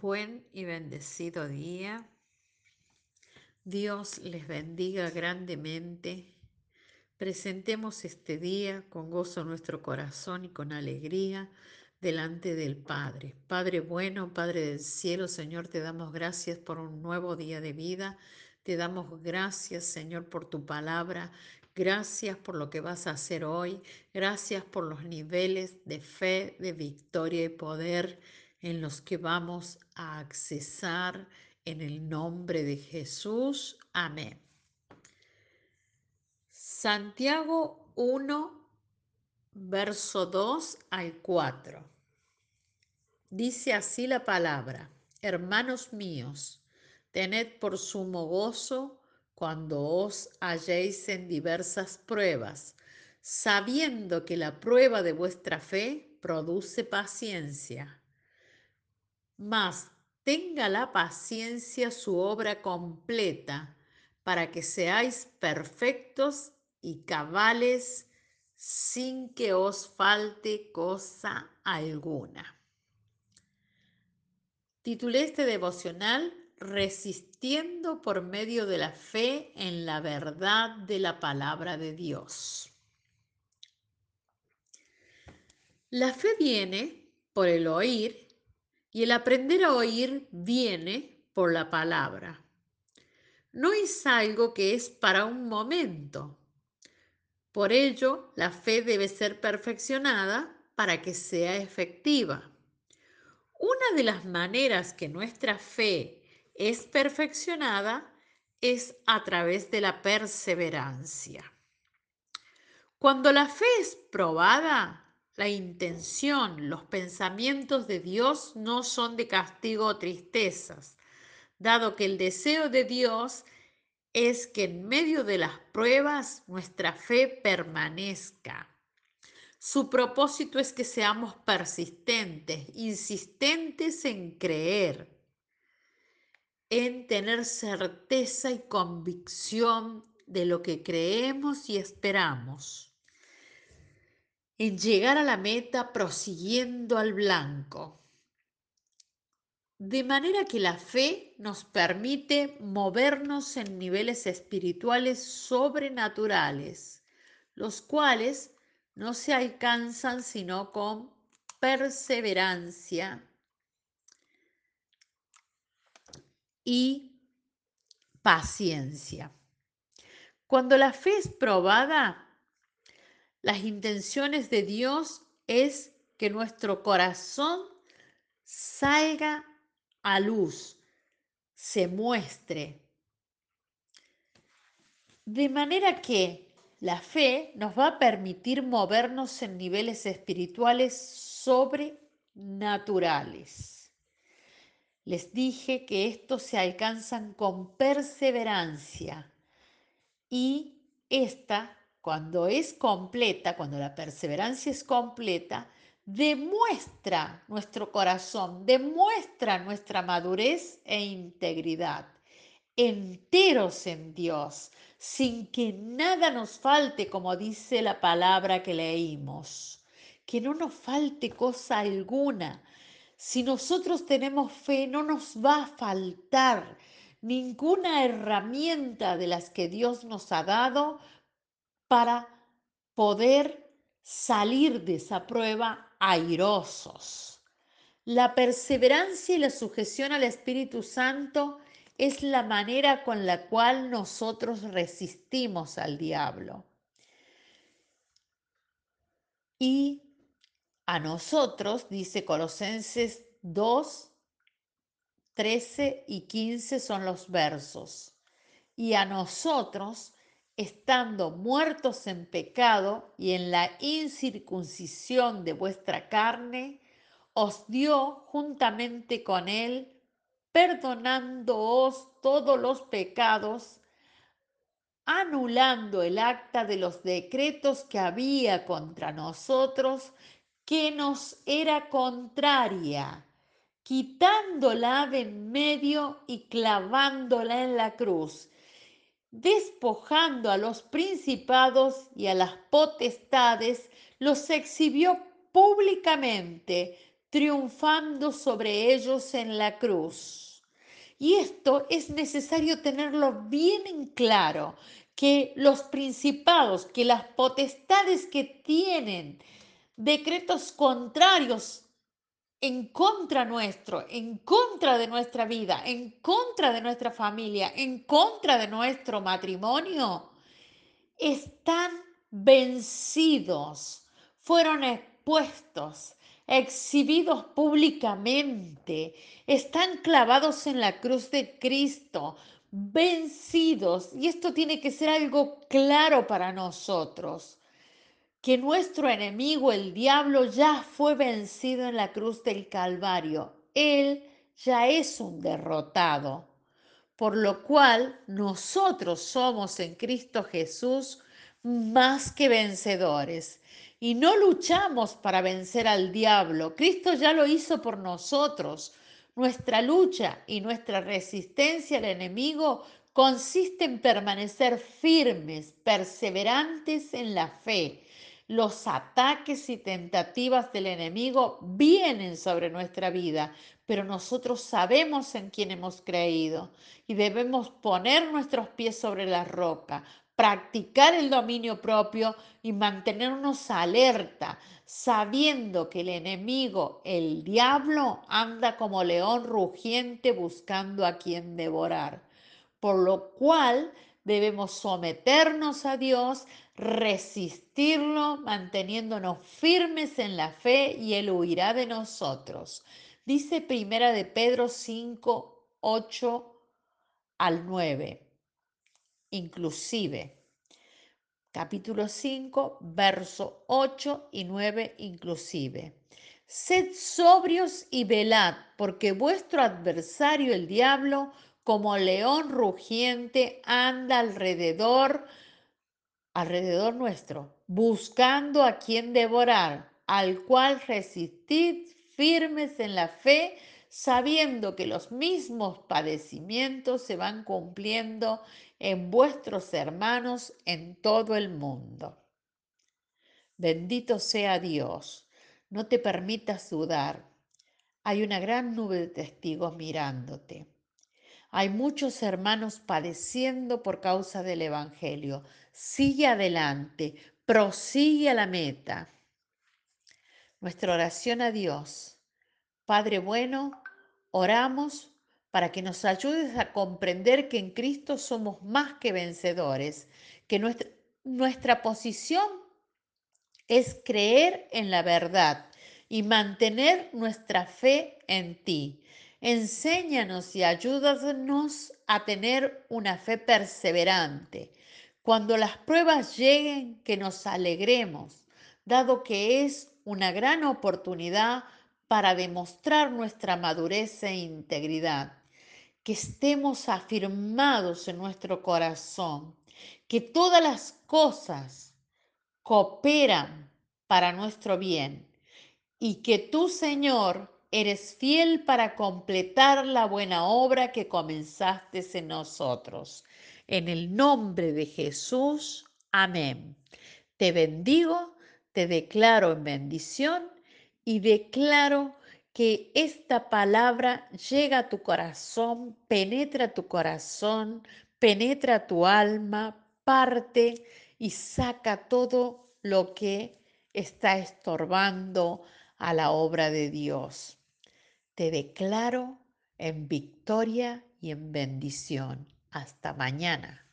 Buen y bendecido día. Dios les bendiga grandemente. Presentemos este día con gozo nuestro corazón y con alegría delante del Padre. Padre bueno, Padre del cielo, Señor, te damos gracias por un nuevo día de vida. Te damos gracias, Señor, por tu palabra. Gracias por lo que vas a hacer hoy. Gracias por los niveles de fe, de victoria y poder en los que vamos a accesar en el nombre de Jesús. Amén. Santiago 1, verso 2 al 4. Dice así la palabra, hermanos míos, tened por sumo gozo cuando os halléis en diversas pruebas, sabiendo que la prueba de vuestra fe produce paciencia mas tenga la paciencia su obra completa, para que seáis perfectos y cabales sin que os falte cosa alguna. Titulé este devocional Resistiendo por medio de la fe en la verdad de la palabra de Dios. La fe viene por el oír y el aprender a oír viene por la palabra. No es algo que es para un momento. Por ello, la fe debe ser perfeccionada para que sea efectiva. Una de las maneras que nuestra fe es perfeccionada es a través de la perseverancia. Cuando la fe es probada, la intención, los pensamientos de Dios no son de castigo o tristezas, dado que el deseo de Dios es que en medio de las pruebas nuestra fe permanezca. Su propósito es que seamos persistentes, insistentes en creer, en tener certeza y convicción de lo que creemos y esperamos en llegar a la meta prosiguiendo al blanco. De manera que la fe nos permite movernos en niveles espirituales sobrenaturales, los cuales no se alcanzan sino con perseverancia y paciencia. Cuando la fe es probada, las intenciones de Dios es que nuestro corazón salga a luz, se muestre. De manera que la fe nos va a permitir movernos en niveles espirituales sobrenaturales. Les dije que estos se alcanzan con perseverancia y esta cuando es completa, cuando la perseverancia es completa, demuestra nuestro corazón, demuestra nuestra madurez e integridad, enteros en Dios, sin que nada nos falte, como dice la palabra que leímos, que no nos falte cosa alguna. Si nosotros tenemos fe, no nos va a faltar ninguna herramienta de las que Dios nos ha dado para poder salir de esa prueba airosos. La perseverancia y la sujeción al Espíritu Santo es la manera con la cual nosotros resistimos al diablo. Y a nosotros, dice Colosenses 2, 13 y 15 son los versos. Y a nosotros estando muertos en pecado y en la incircuncisión de vuestra carne, os dio juntamente con él, perdonándoos todos los pecados, anulando el acta de los decretos que había contra nosotros, que nos era contraria, quitándola de en medio y clavándola en la cruz despojando a los principados y a las potestades, los exhibió públicamente, triunfando sobre ellos en la cruz. Y esto es necesario tenerlo bien en claro, que los principados, que las potestades que tienen decretos contrarios en contra nuestro, en contra de nuestra vida, en contra de nuestra familia, en contra de nuestro matrimonio, están vencidos, fueron expuestos, exhibidos públicamente, están clavados en la cruz de Cristo, vencidos. Y esto tiene que ser algo claro para nosotros, que nuestro enemigo, el diablo, ya fue vencido en la cruz del Calvario. Él ya es un derrotado por lo cual nosotros somos en Cristo Jesús más que vencedores. Y no luchamos para vencer al diablo. Cristo ya lo hizo por nosotros. Nuestra lucha y nuestra resistencia al enemigo consiste en permanecer firmes, perseverantes en la fe. Los ataques y tentativas del enemigo vienen sobre nuestra vida, pero nosotros sabemos en quién hemos creído y debemos poner nuestros pies sobre la roca, practicar el dominio propio y mantenernos alerta, sabiendo que el enemigo, el diablo, anda como león rugiente buscando a quien devorar. Por lo cual debemos someternos a Dios, resistirlo, manteniéndonos firmes en la fe y Él huirá de nosotros. Dice primera de Pedro 5, 8 al 9. Inclusive. Capítulo 5, verso 8 y 9 inclusive. Sed sobrios y velad, porque vuestro adversario el diablo, como león rugiente, anda alrededor, alrededor nuestro, buscando a quien devorar, al cual resistid firmes en la fe, sabiendo que los mismos padecimientos se van cumpliendo en vuestros hermanos en todo el mundo. Bendito sea Dios, no te permitas dudar. Hay una gran nube de testigos mirándote. Hay muchos hermanos padeciendo por causa del Evangelio. Sigue adelante, prosigue a la meta. Nuestra oración a Dios. Padre bueno, oramos para que nos ayudes a comprender que en Cristo somos más que vencedores, que nuestra, nuestra posición es creer en la verdad y mantener nuestra fe en ti. Enséñanos y ayúdanos a tener una fe perseverante. Cuando las pruebas lleguen, que nos alegremos, dado que es una gran oportunidad para demostrar nuestra madurez e integridad, que estemos afirmados en nuestro corazón, que todas las cosas cooperan para nuestro bien y que tú, Señor, eres fiel para completar la buena obra que comenzaste en nosotros. En el nombre de Jesús, amén. Te bendigo te declaro en bendición y declaro que esta palabra llega a tu corazón, penetra tu corazón, penetra tu alma, parte y saca todo lo que está estorbando a la obra de Dios. Te declaro en victoria y en bendición. Hasta mañana.